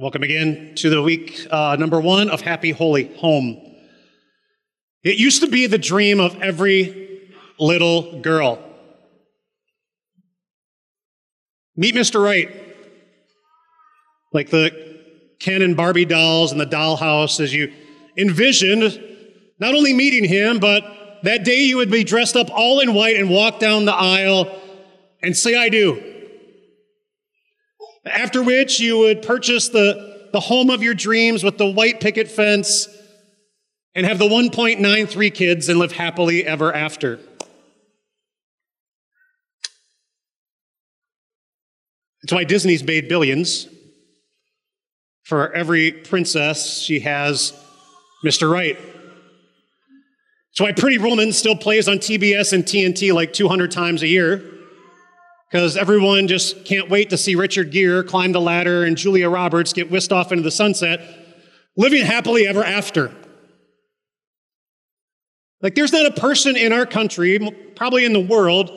Welcome again to the week uh, number one of Happy Holy Home. It used to be the dream of every little girl. Meet Mr. Right. Like the Ken and Barbie dolls in the dollhouse as you envisioned not only meeting him, but that day you would be dressed up all in white and walk down the aisle and say, I do. After which you would purchase the, the home of your dreams with the white picket fence and have the 1.93 kids and live happily ever after. That's why Disney's made billions. For every princess, she has Mr. Right. That's why Pretty Woman still plays on TBS and TNT like 200 times a year because everyone just can't wait to see Richard Gere climb the ladder and Julia Roberts get whisked off into the sunset, living happily ever after. Like, there's not a person in our country, probably in the world,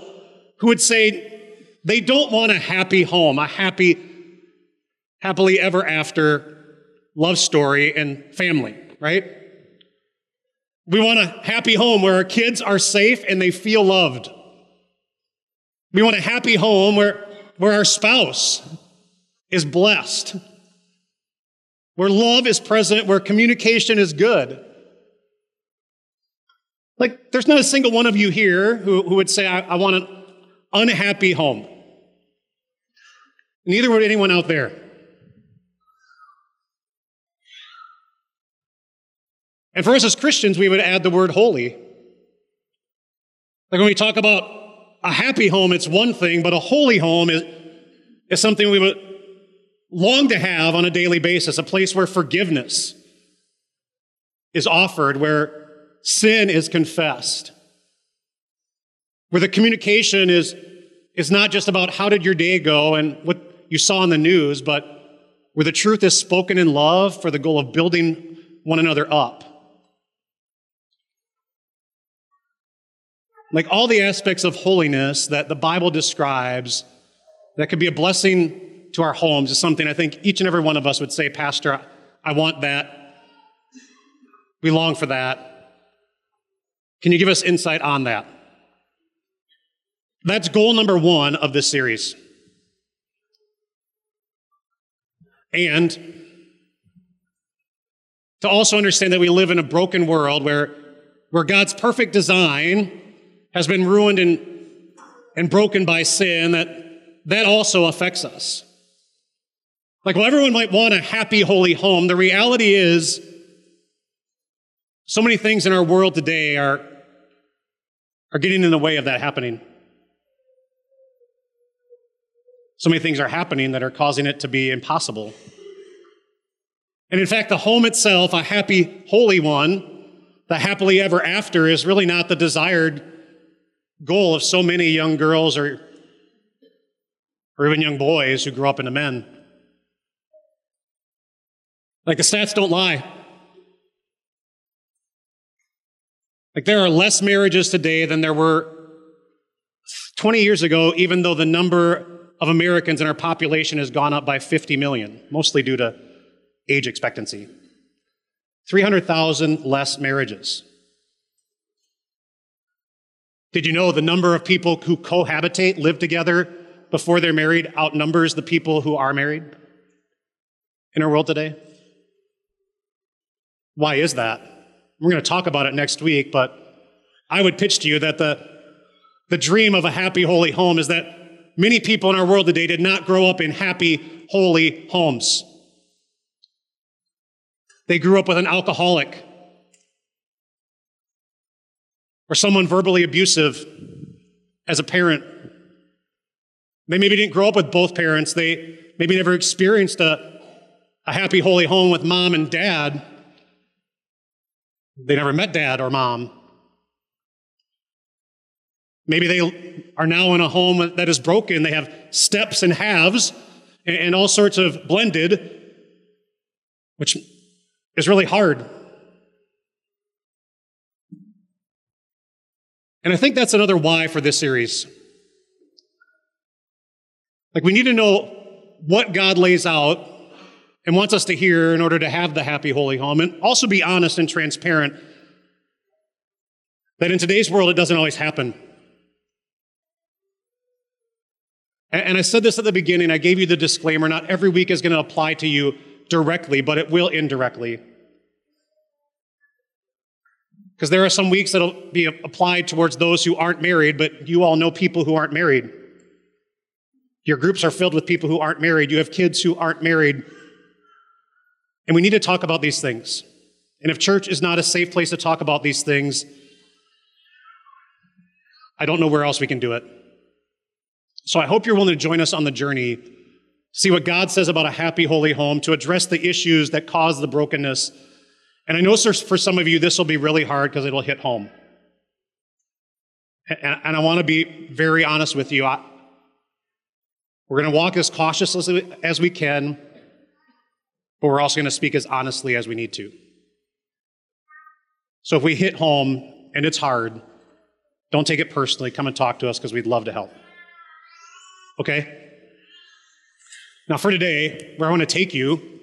who would say they don't want a happy home, a happy, happily ever after love story and family, right? We want a happy home where our kids are safe and they feel loved. We want a happy home where, where our spouse is blessed, where love is present, where communication is good. Like, there's not a single one of you here who, who would say, I, I want an unhappy home. Neither would anyone out there. And for us as Christians, we would add the word holy. Like when we talk about a happy home, it's one thing, but a holy home is, is something we would long to have on a daily basis, a place where forgiveness is offered, where sin is confessed, where the communication is, is not just about how did your day go and what you saw in the news, but where the truth is spoken in love for the goal of building one another up. Like all the aspects of holiness that the Bible describes that could be a blessing to our homes is something I think each and every one of us would say, Pastor, I want that. We long for that. Can you give us insight on that? That's goal number one of this series. And to also understand that we live in a broken world where, where God's perfect design has been ruined and, and broken by sin, that that also affects us. Like, well, everyone might want a happy, holy home. The reality is, so many things in our world today are, are getting in the way of that happening. So many things are happening that are causing it to be impossible. And in fact, the home itself, a happy, holy one, the happily ever after, is really not the desired goal of so many young girls or, or even young boys who grow up into men. Like the stats don't lie. Like there are less marriages today than there were 20 years ago, even though the number of Americans in our population has gone up by 50 million, mostly due to age expectancy. 300,000 less marriages. Did you know the number of people who cohabitate, live together before they're married, outnumbers the people who are married in our world today? Why is that? We're going to talk about it next week, but I would pitch to you that the, the dream of a happy, holy home is that many people in our world today did not grow up in happy, holy homes. They grew up with an alcoholic or someone verbally abusive as a parent. They maybe didn't grow up with both parents. They maybe never experienced a, a happy, holy home with mom and dad. They never met dad or mom. Maybe they are now in a home that is broken. They have steps and halves and all sorts of blended, which is really hard. And I think that's another why for this series. Like, we need to know what God lays out and wants us to hear in order to have the happy, holy home, and also be honest and transparent that in today's world it doesn't always happen. And I said this at the beginning, I gave you the disclaimer not every week is going to apply to you directly, but it will indirectly. Because there are some weeks that'll be applied towards those who aren't married, but you all know people who aren't married. Your groups are filled with people who aren't married. You have kids who aren't married. And we need to talk about these things. And if church is not a safe place to talk about these things, I don't know where else we can do it. So I hope you're willing to join us on the journey, see what God says about a happy, holy home, to address the issues that cause the brokenness. And I know for some of you, this will be really hard because it'll hit home. And I want to be very honest with you. We're going to walk as cautiously as we can, but we're also going to speak as honestly as we need to. So if we hit home and it's hard, don't take it personally. Come and talk to us because we'd love to help. Okay? Now, for today, where I want to take you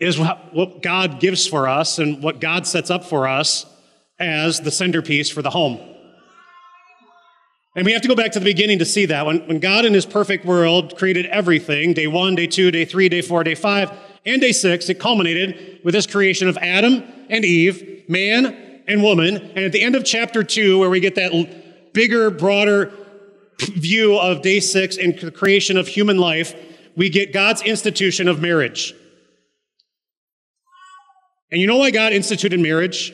is what God gives for us and what God sets up for us as the centerpiece for the home. And we have to go back to the beginning to see that. When, when God in his perfect world created everything, day one, day two, day three, day four, day five, and day six, it culminated with his creation of Adam and Eve, man and woman. And at the end of chapter two, where we get that bigger, broader view of day six and the creation of human life, we get God's institution of marriage. And you know why God instituted marriage?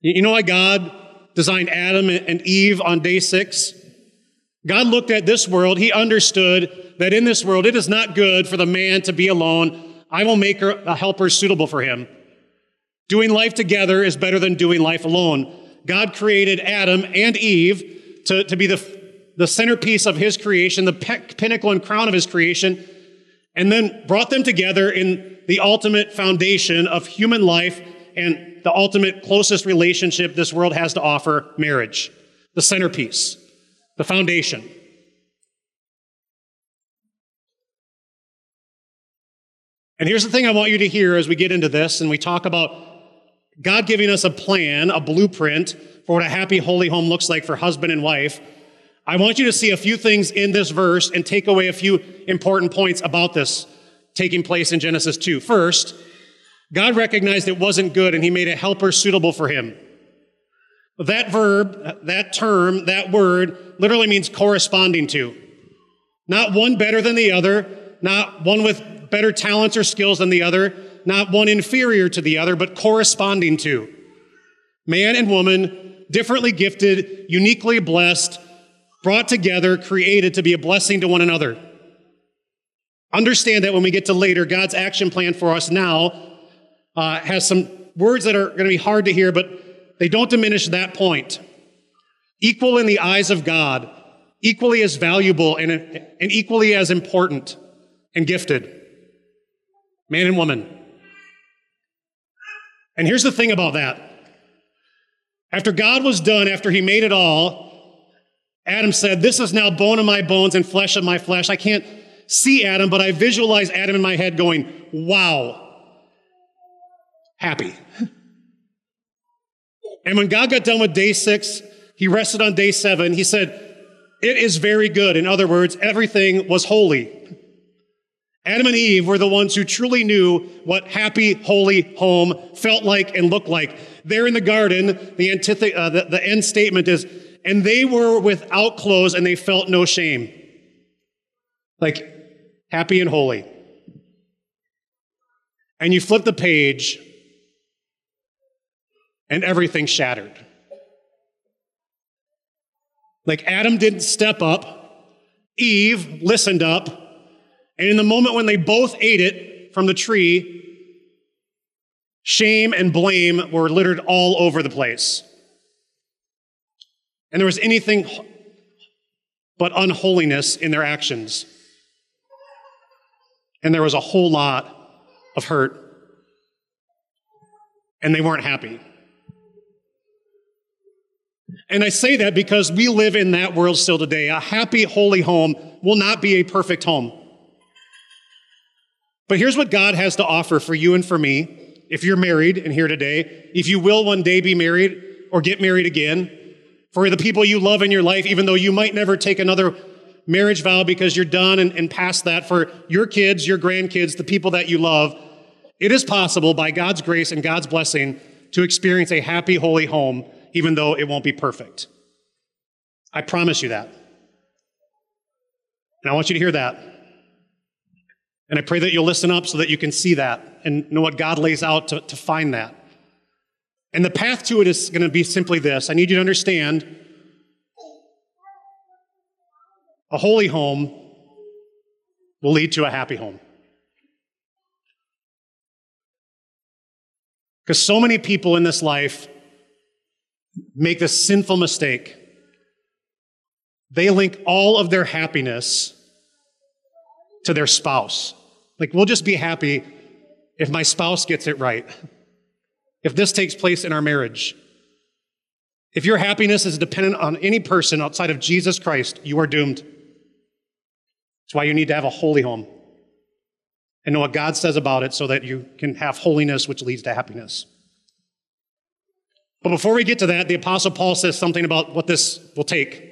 You know why God designed Adam and Eve on day six? God looked at this world. He understood that in this world, it is not good for the man to be alone. I will make a helper suitable for him. Doing life together is better than doing life alone. God created Adam and Eve to, to be the, the centerpiece of his creation, the pe- pinnacle and crown of his creation, and then brought them together in the ultimate foundation of human life and the ultimate closest relationship this world has to offer marriage, the centerpiece, the foundation. And here's the thing I want you to hear as we get into this and we talk about God giving us a plan, a blueprint for what a happy, holy home looks like for husband and wife, I want you to see a few things in this verse and take away a few important points about this taking place in Genesis 2. First, God recognized it wasn't good and he made a helper suitable for him. That verb, that term, that word literally means corresponding to. Not one better than the other, not one with better talents or skills than the other, not one inferior to the other, but corresponding to. Man and woman differently gifted, uniquely blessed, brought together, created to be a blessing to one another. Understand that when we get to later, God's action plan for us now uh, has some words that are going to be hard to hear, but they don't diminish that point. Equal in the eyes of God, equally as valuable and, and equally as important and gifted. Man and woman. And here's the thing about that after God was done, after he made it all, Adam said, This is now bone of my bones and flesh of my flesh. I can't see Adam, but I visualize Adam in my head going, Wow, happy. and when God got done with day six, he rested on day seven. He said, It is very good. In other words, everything was holy. Adam and Eve were the ones who truly knew what happy, holy home felt like and looked like. There in the garden, the, antith- uh, the, the end statement is, and they were without clothes and they felt no shame. Like happy and holy. And you flip the page, and everything shattered. Like Adam didn't step up, Eve listened up, and in the moment when they both ate it from the tree, Shame and blame were littered all over the place. And there was anything but unholiness in their actions. And there was a whole lot of hurt. And they weren't happy. And I say that because we live in that world still today. A happy, holy home will not be a perfect home. But here's what God has to offer for you and for me. If you're married and here today, if you will one day be married or get married again, for the people you love in your life, even though you might never take another marriage vow because you're done and, and past that, for your kids, your grandkids, the people that you love, it is possible by God's grace and God's blessing to experience a happy, holy home, even though it won't be perfect. I promise you that. And I want you to hear that. And I pray that you'll listen up so that you can see that and know what God lays out to, to find that. And the path to it is going to be simply this I need you to understand a holy home will lead to a happy home. Because so many people in this life make this sinful mistake. They link all of their happiness to their spouse. Like, we'll just be happy if my spouse gets it right, if this takes place in our marriage. If your happiness is dependent on any person outside of Jesus Christ, you are doomed. That's why you need to have a holy home and know what God says about it so that you can have holiness, which leads to happiness. But before we get to that, the Apostle Paul says something about what this will take.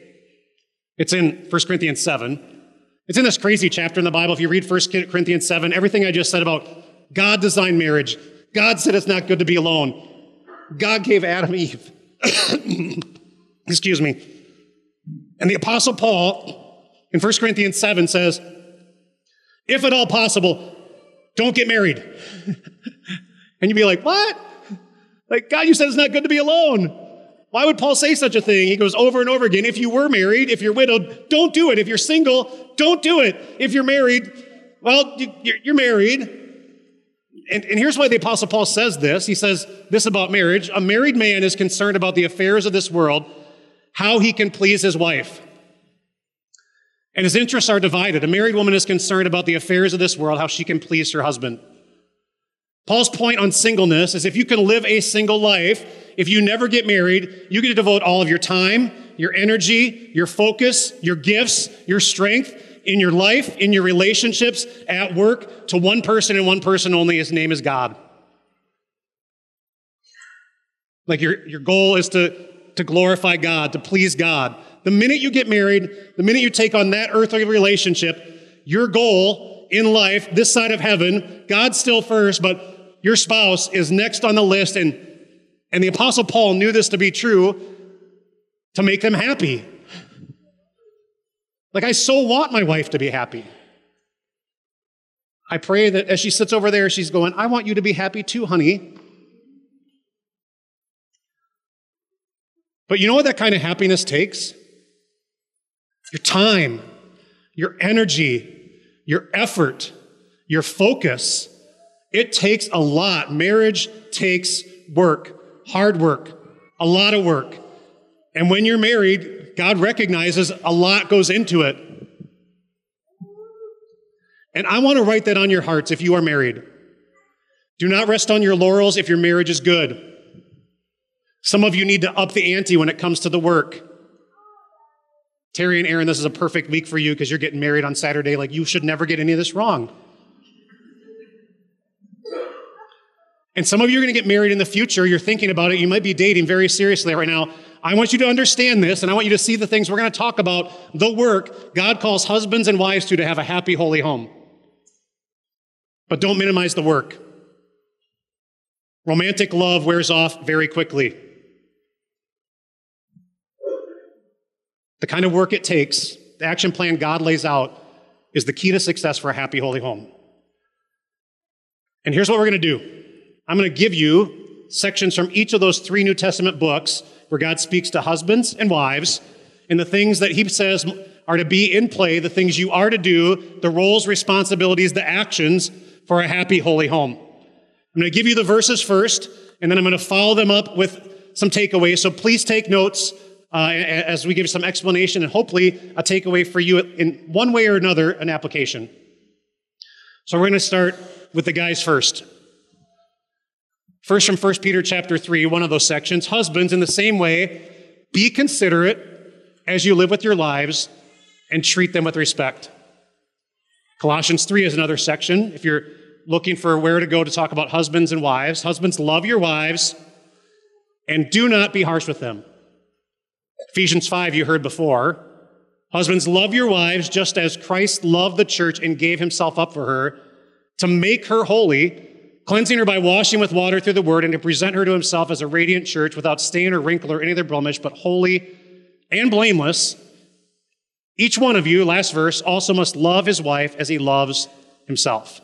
It's in 1 Corinthians 7. It's in this crazy chapter in the Bible. If you read 1 Corinthians 7, everything I just said about God designed marriage, God said it's not good to be alone. God gave Adam Eve. Excuse me. And the Apostle Paul in 1 Corinthians 7 says, if at all possible, don't get married. and you'd be like, what? Like, God, you said it's not good to be alone. Why would Paul say such a thing? He goes over and over again. If you were married, if you're widowed, don't do it. If you're single, don't do it. If you're married, well, you're married. And, and here's why the Apostle Paul says this. He says this about marriage. A married man is concerned about the affairs of this world, how he can please his wife. And his interests are divided. A married woman is concerned about the affairs of this world, how she can please her husband. Paul's point on singleness is if you can live a single life, if you never get married, you get to devote all of your time, your energy, your focus, your gifts, your strength in your life, in your relationships, at work to one person and one person only. His name is God. Like your, your goal is to, to glorify God, to please God. The minute you get married, the minute you take on that earthly relationship, your goal in life, this side of heaven, God's still first, but your spouse is next on the list. And, and the Apostle Paul knew this to be true to make them happy. Like, I so want my wife to be happy. I pray that as she sits over there, she's going, I want you to be happy too, honey. But you know what that kind of happiness takes? Your time, your energy, your effort, your focus. It takes a lot. Marriage takes work, hard work, a lot of work. And when you're married, God recognizes a lot goes into it. And I want to write that on your hearts if you are married. Do not rest on your laurels if your marriage is good. Some of you need to up the ante when it comes to the work. Terry and Aaron, this is a perfect week for you because you're getting married on Saturday. Like, you should never get any of this wrong. And some of you are going to get married in the future. You're thinking about it. You might be dating very seriously right now. I want you to understand this, and I want you to see the things we're going to talk about the work God calls husbands and wives to to have a happy, holy home. But don't minimize the work. Romantic love wears off very quickly. The kind of work it takes, the action plan God lays out, is the key to success for a happy, holy home. And here's what we're going to do I'm going to give you sections from each of those three New Testament books where God speaks to husbands and wives and the things that He says are to be in play, the things you are to do, the roles, responsibilities, the actions for a happy, holy home. I'm going to give you the verses first, and then I'm going to follow them up with some takeaways. So please take notes uh, as we give some explanation and hopefully a takeaway for you in one way or another, an application. So we're going to start with the guys first. First from 1 Peter chapter 3, one of those sections. Husbands, in the same way, be considerate as you live with your lives and treat them with respect. Colossians 3 is another section. If you're looking for where to go to talk about husbands and wives, husbands, love your wives and do not be harsh with them. Ephesians 5, you heard before. Husbands, love your wives just as Christ loved the church and gave himself up for her to make her holy, cleansing her by washing with water through the word and to present her to himself as a radiant church without stain or wrinkle or any other blemish, but holy and blameless. Each one of you, last verse, also must love his wife as he loves himself.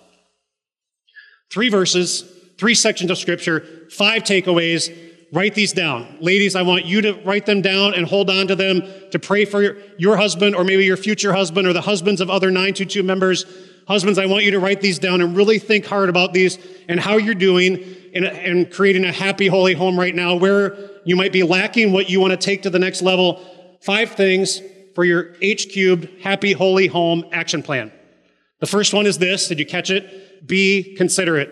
Three verses, three sections of scripture, five takeaways. Write these down. Ladies, I want you to write them down and hold on to them to pray for your, your husband or maybe your future husband or the husbands of other 922 members. Husbands, I want you to write these down and really think hard about these and how you're doing and, creating a happy, holy home right now, where you might be lacking what you want to take to the next level. Five things for your H cubed, happy, holy home action plan. The first one is this. Did you catch it? Be considerate.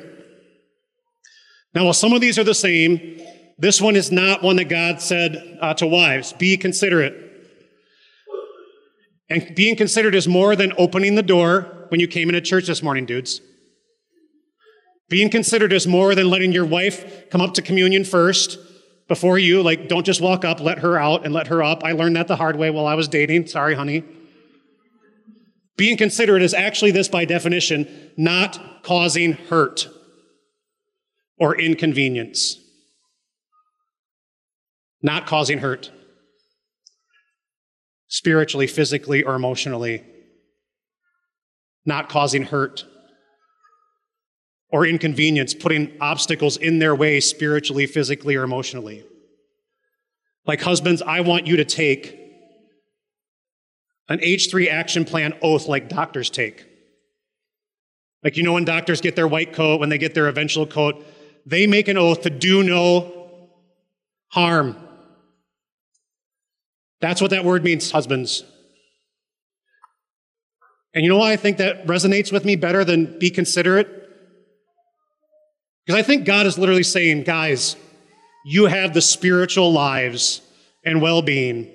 Now, while some of these are the same, this one is not one that God said uh, to wives. Be considerate. And being considerate is more than opening the door when you came into church this morning, dudes. Being considerate is more than letting your wife come up to communion first before you. Like, don't just walk up, let her out and let her up. I learned that the hard way while I was dating. Sorry, honey. Being considerate is actually this by definition, not causing hurt or inconvenience. Not causing hurt, spiritually, physically, or emotionally. Not causing hurt or inconvenience, putting obstacles in their way spiritually, physically, or emotionally. Like husbands, I want you to take an H3 action plan oath like doctors take. Like, you know, when doctors get their white coat, when they get their eventual coat, they make an oath to do no harm. That's what that word means, husbands. And you know why I think that resonates with me better than be considerate? Because I think God is literally saying, guys, you have the spiritual lives and well being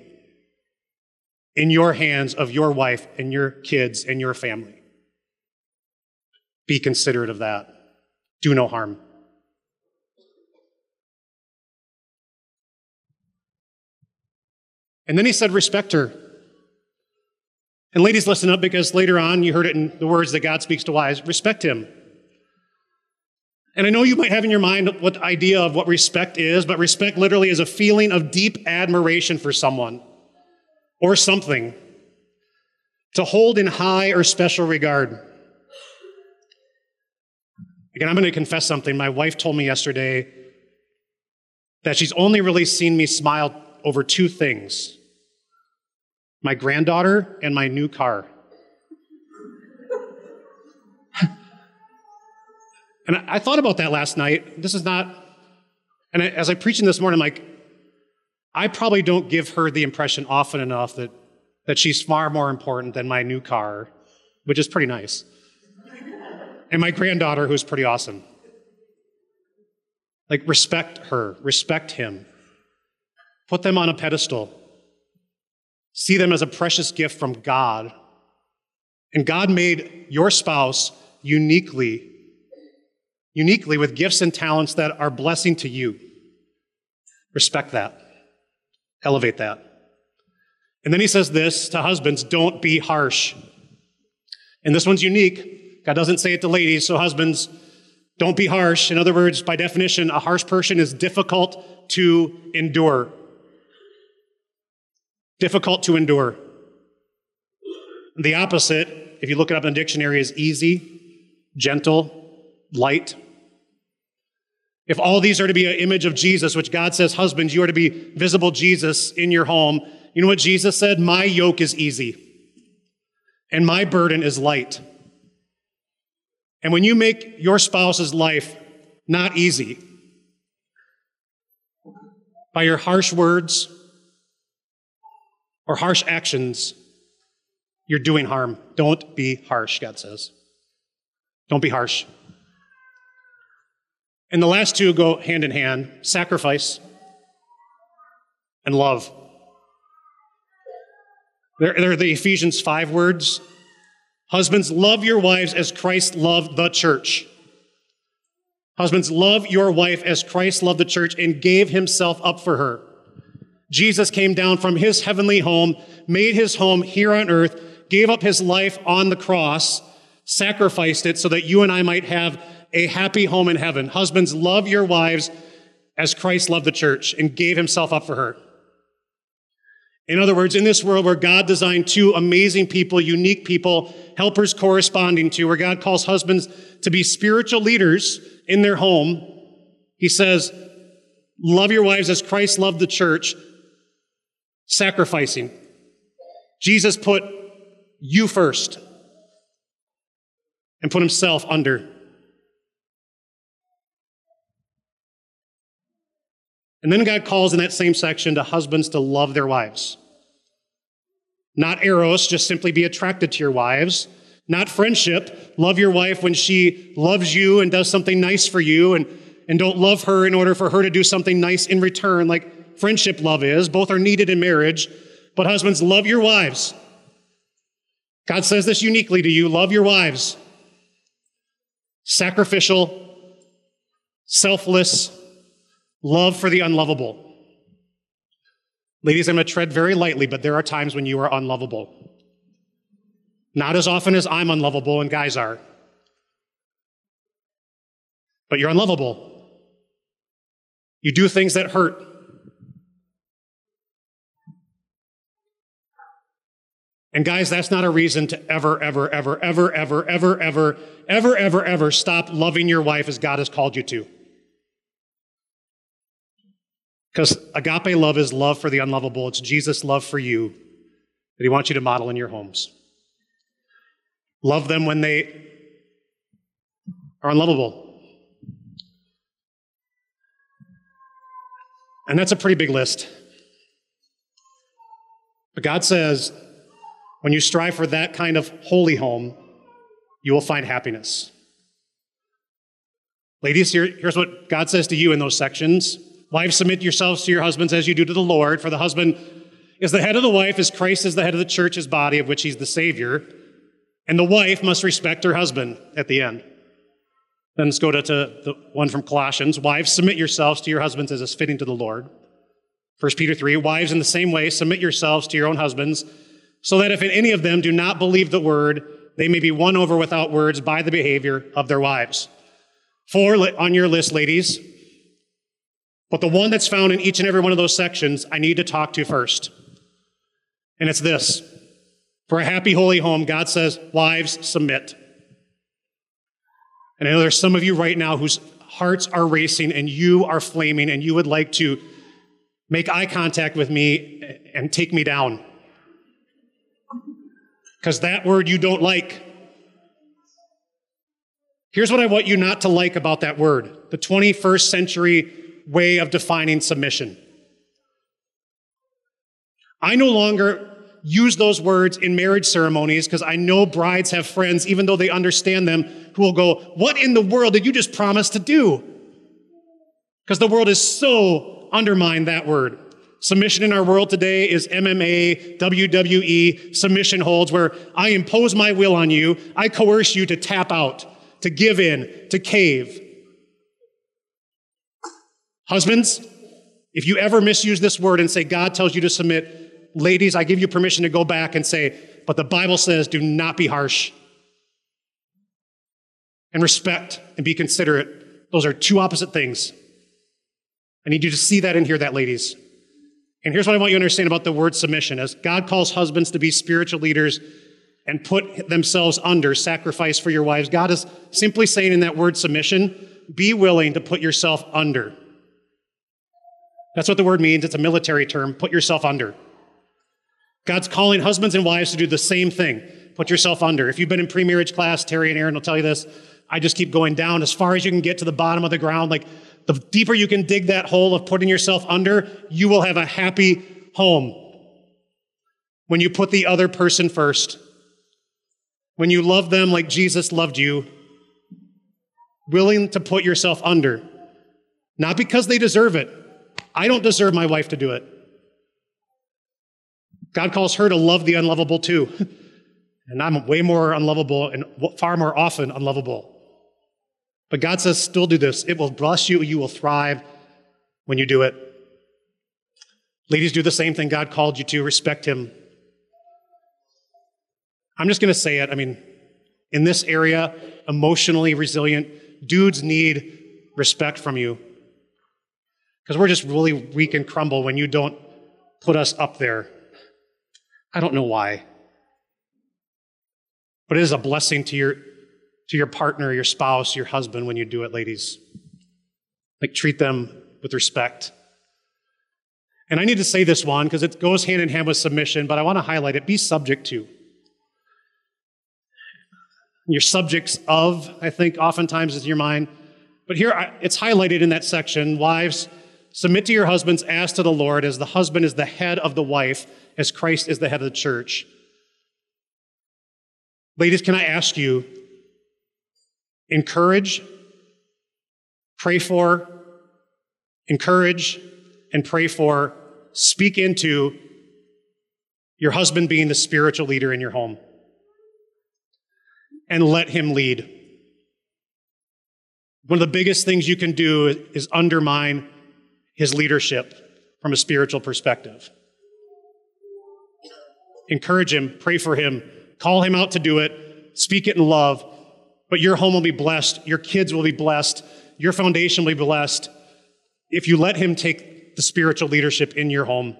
in your hands of your wife and your kids and your family. Be considerate of that. Do no harm. And then he said, respect her. And ladies, listen up because later on you heard it in the words that God speaks to wives respect him. And I know you might have in your mind what the idea of what respect is, but respect literally is a feeling of deep admiration for someone or something, to hold in high or special regard. Again, I'm going to confess something. My wife told me yesterday that she's only really seen me smile over two things my granddaughter, and my new car. and I, thought about that last night. This is not, and as I preached in this morning, I'm like, I probably don't give her the impression often enough that, that she's far more important than my new car, which is pretty nice, and my granddaughter, who's pretty awesome. Like, respect her, respect him, put them on a pedestal. See them as a precious gift from God. And God made your spouse uniquely, uniquely with gifts and talents that are blessing to you. Respect that. Elevate that. And then he says this to husbands don't be harsh. And this one's unique. God doesn't say it to ladies, so husbands, don't be harsh. In other words, by definition, a harsh person is difficult to endure difficult to endure. The opposite, if you look it up in the dictionary, is easy, gentle, light. If all these are to be an image of Jesus, which God says, husbands, you are to be visible Jesus in your home, you know what Jesus said? My yoke is easy and my burden is light. And when you make your spouse's life not easy by your harsh words, or harsh actions, you're doing harm. Don't be harsh, God says. Don't be harsh. And the last two go hand in hand sacrifice and love. They're, they're the Ephesians 5 words. Husbands, love your wives as Christ loved the church. Husbands, love your wife as Christ loved the church and gave himself up for her. Jesus came down from his heavenly home, made his home here on earth, gave up his life on the cross, sacrificed it so that you and I might have a happy home in heaven. Husbands, love your wives as Christ loved the church and gave himself up for her. In other words, in this world where God designed two amazing people, unique people, helpers corresponding to, where God calls husbands to be spiritual leaders in their home, he says, Love your wives as Christ loved the church, sacrificing. Jesus put you first and put himself under. And then God calls in that same section to husbands to love their wives. Not eros, just simply be attracted to your wives. Not friendship, love your wife when she loves you and does something nice for you, and, and don't love her in order for her to do something nice in return, like friendship love is. Both are needed in marriage. But husbands, love your wives. God says this uniquely to you love your wives. Sacrificial, selfless, love for the unlovable. Ladies, I'm going to tread very lightly, but there are times when you are unlovable. Not as often as I'm unlovable and guys are. But you're unlovable. You do things that hurt. And guys, that's not a reason to ever, ever, ever, ever, ever, ever, ever, ever, ever, ever stop loving your wife as God has called you to. Because agape love is love for the unlovable. It's Jesus' love for you that he wants you to model in your homes. Love them when they are unlovable. And that's a pretty big list. But God says, when you strive for that kind of holy home, you will find happiness. Ladies, here, here's what God says to you in those sections Wives, submit yourselves to your husbands as you do to the Lord, for the husband is the head of the wife, as Christ is the head of the church, his body, of which he's the Savior. And the wife must respect her husband at the end. Then let's go to, to the one from Colossians. Wives, submit yourselves to your husbands as is fitting to the Lord. 1 Peter 3, wives, in the same way, submit yourselves to your own husbands, so that if any of them do not believe the word, they may be won over without words by the behavior of their wives. Four on your list, ladies, but the one that's found in each and every one of those sections, I need to talk to first. And it's this For a happy, holy home, God says, Wives, submit. And I know there's some of you right now whose hearts are racing and you are flaming and you would like to make eye contact with me and take me down. Because that word you don't like. Here's what I want you not to like about that word the 21st century way of defining submission. I no longer use those words in marriage ceremonies because I know brides have friends, even though they understand them, who will go, What in the world did you just promise to do? Because the world is so undermined that word. Submission in our world today is MMA, WWE, submission holds, where I impose my will on you, I coerce you to tap out, to give in, to cave. Husbands, if you ever misuse this word and say God tells you to submit, ladies, I give you permission to go back and say, but the Bible says do not be harsh. And respect and be considerate. Those are two opposite things. I need you to see that and hear that, ladies. And here's what I want you to understand about the word submission. As God calls husbands to be spiritual leaders and put themselves under sacrifice for your wives, God is simply saying in that word submission, be willing to put yourself under. That's what the word means. It's a military term. Put yourself under. God's calling husbands and wives to do the same thing. Put yourself under. If you've been in pre marriage class, Terry and Aaron will tell you this. I just keep going down as far as you can get to the bottom of the ground. Like the deeper you can dig that hole of putting yourself under, you will have a happy home. When you put the other person first, when you love them like Jesus loved you, willing to put yourself under, not because they deserve it, I don't deserve my wife to do it. God calls her to love the unlovable too. And I'm way more unlovable and far more often unlovable. But God says, still do this. It will bless you. You will thrive when you do it. Ladies, do the same thing God called you to. Respect Him. I'm just going to say it. I mean, in this area, emotionally resilient, dudes need respect from you. Because we're just really weak and crumble when you don't put us up there. I don't know why. But it is a blessing to your, to your partner, your spouse, your husband when you do it, ladies. Like treat them with respect. And I need to say this one because it goes hand in hand with submission, but I want to highlight it. Be subject to. You're subjects of, I think, oftentimes is your mind. But here it's highlighted in that section wives, submit to your husbands as to the Lord, as the husband is the head of the wife, as Christ is the head of the church. Ladies, can I ask you, encourage, pray for, encourage, and pray for, speak into your husband being the spiritual leader in your home. And let him lead. One of the biggest things you can do is undermine his leadership from a spiritual perspective. Encourage him, pray for him, call him out to do it, speak it in love, but your home will be blessed, your kids will be blessed, your foundation will be blessed if you let him take the spiritual leadership in your home.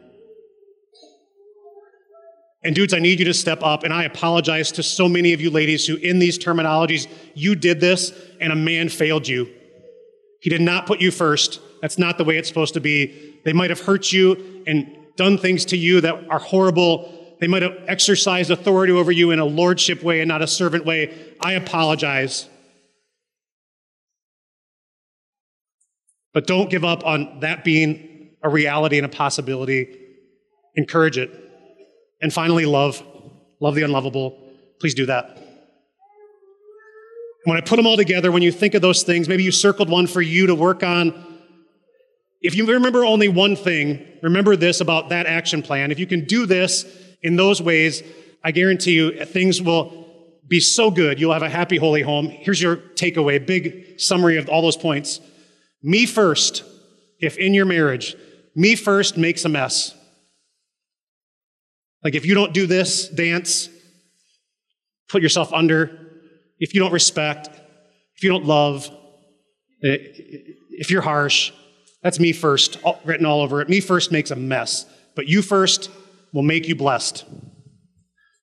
And dudes, I need you to step up, and I apologize to so many of you ladies who, in these terminologies, you did this and a man failed you. He did not put you first. That's not the way it's supposed to be. They might have hurt you and done things to you that are horrible. They might have exercised authority over you in a lordship way and not a servant way. I apologize. But don't give up on that being a reality and a possibility. Encourage it. And finally, love. Love the unlovable. Please do that. When I put them all together, when you think of those things, maybe you circled one for you to work on. If you remember only one thing, remember this about that action plan. If you can do this in those ways, I guarantee you things will be so good. You'll have a happy, holy home. Here's your takeaway big summary of all those points. Me first, if in your marriage, me first makes a mess. Like if you don't do this dance, put yourself under. If you don't respect, if you don't love, eh, if you're harsh, that's me first, written all over it. Me first makes a mess, but you first will make you blessed.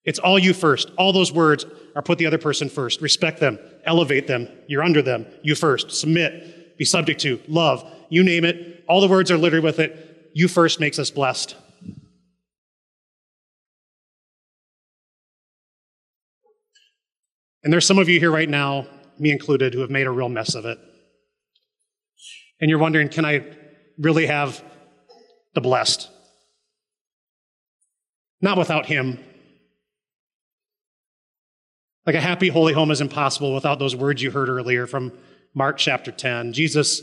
It's all you first. All those words are put the other person first. Respect them, elevate them. You're under them. You first. Submit, be subject to, love. You name it. All the words are littered with it. You first makes us blessed. And there's some of you here right now, me included, who have made a real mess of it. And you're wondering, can I really have the blessed? Not without Him. Like a happy, holy home is impossible without those words you heard earlier from Mark chapter 10. Jesus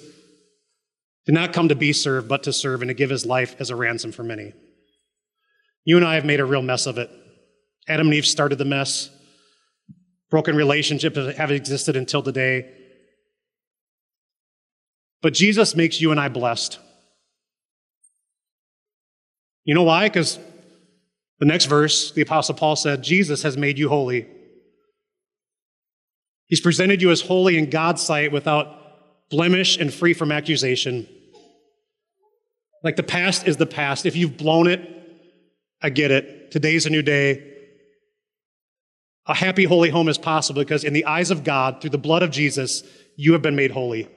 did not come to be served, but to serve and to give his life as a ransom for many. You and I have made a real mess of it. Adam and Eve started the mess. Broken relationships have existed until today. But Jesus makes you and I blessed. You know why? Because the next verse, the Apostle Paul said, Jesus has made you holy. He's presented you as holy in God's sight without blemish and free from accusation. Like the past is the past. If you've blown it, I get it. Today's a new day. A happy, holy home is possible because in the eyes of God, through the blood of Jesus, you have been made holy.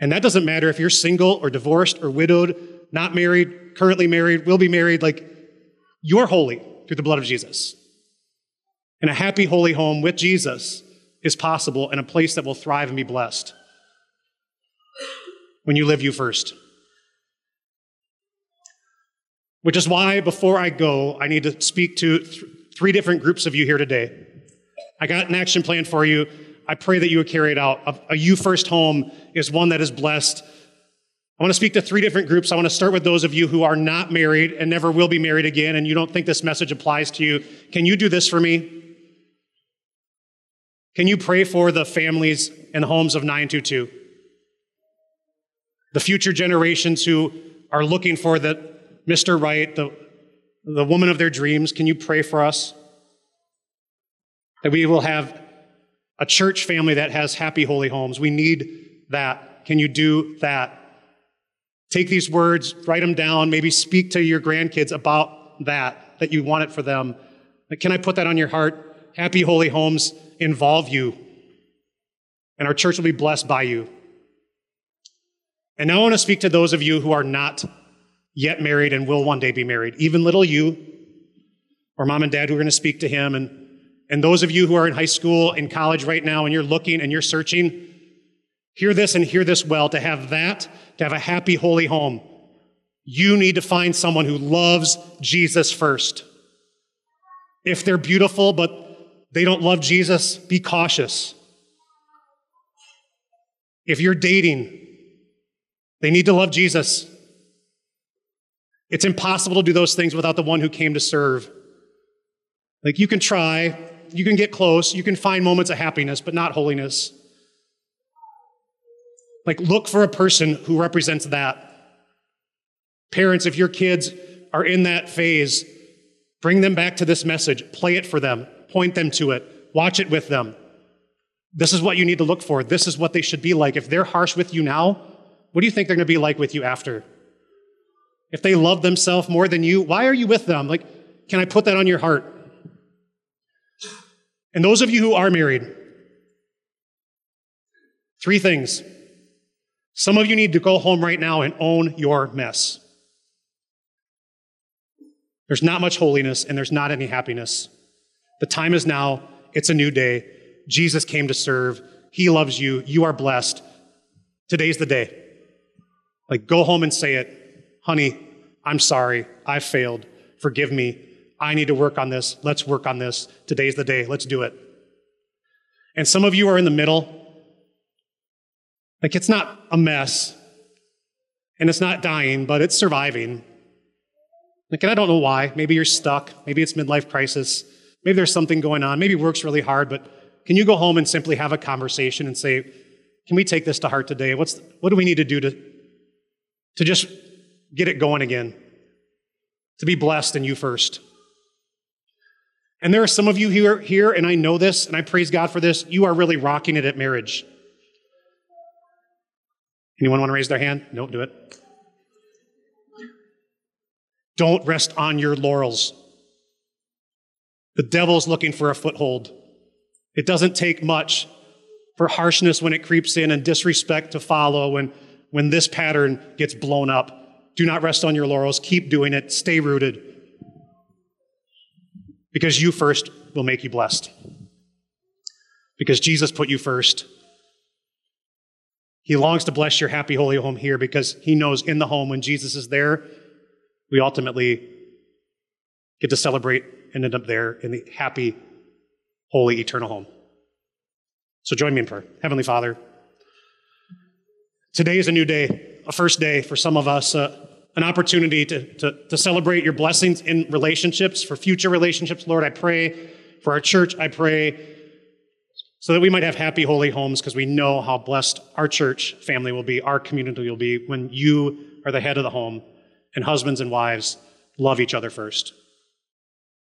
And that doesn't matter if you're single or divorced or widowed, not married, currently married, will be married, like you're holy through the blood of Jesus. And a happy, holy home with Jesus is possible and a place that will thrive and be blessed when you live you first. Which is why, before I go, I need to speak to three different groups of you here today. I got an action plan for you. I pray that you would carry it out. A, a You First home is one that is blessed. I want to speak to three different groups. I want to start with those of you who are not married and never will be married again, and you don't think this message applies to you. Can you do this for me? Can you pray for the families and homes of 922? The future generations who are looking for the Mr. Right, the, the woman of their dreams. Can you pray for us? That we will have a church family that has happy, holy homes. We need that. Can you do that? Take these words, write them down, maybe speak to your grandkids about that, that you want it for them. Can I put that on your heart? Happy, holy homes involve you, and our church will be blessed by you. And now I want to speak to those of you who are not yet married and will one day be married, even little you, or mom and dad who are going to speak to him, and, and those of you who are in high school, in college right now, and you're looking and you're searching. Hear this and hear this well. To have that, to have a happy, holy home, you need to find someone who loves Jesus first. If they're beautiful but they don't love Jesus, be cautious. If you're dating, they need to love Jesus. It's impossible to do those things without the one who came to serve. Like you can try, you can get close, you can find moments of happiness, but not holiness. Like, look for a person who represents that. Parents, if your kids are in that phase, bring them back to this message, play it for them, point them to it, watch it with them. This is what you need to look for. This is what they should be like. If they're harsh with you now, what do you think they're going to be like with you after? If they love themselves more than you, why are you with them? Like, can I put that on your heart? And those of you who are married, three things. Some of you need to go home right now and own your mess. There's not much holiness and there's not any happiness. The time is now. It's a new day. Jesus came to serve. He loves you. You are blessed. Today's the day. Like, go home and say it. Honey, I'm sorry. I failed. Forgive me. I need to work on this. Let's work on this. Today's the day. Let's do it. And some of you are in the middle like it's not a mess and it's not dying, but it's surviving. Like, and I don't know why. Maybe you're stuck. Maybe it's midlife crisis. Maybe there's something going on. Maybe work's really hard, but can you go home and simply have a conversation and say, can we take this to heart today? What's, what do we need to do to, to just get it going again? To be blessed in you first. And there are some of you here, here, and I know this, and I praise God for this. You are really rocking it at marriage. Anyone want to raise their hand? No, do it. Don't rest on your laurels. The devil's looking for a foothold. It doesn't take much for harshness when it creeps in and disrespect to follow when, when this pattern gets blown up. Do not rest on your laurels. Keep doing it. Stay rooted. Because you first will make you blessed. Because Jesus put you first. He longs to bless your happy, holy home here because he knows in the home when Jesus is there, we ultimately get to celebrate and end up there in the happy, holy, eternal home. So join me in prayer. Heavenly Father, today is a new day, a first day for some of us, uh, an opportunity to, to, to celebrate your blessings in relationships, for future relationships. Lord, I pray for our church. I pray so that we might have happy, holy homes because we know how blessed our church family will be, our community will be when you are the head of the home and husbands and wives love each other first.